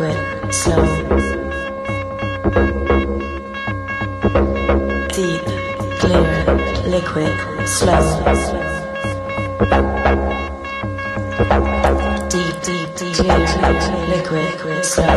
liquid, slow. Deep, clear, liquid, slow. Deep, deep, clear, liquid, slow.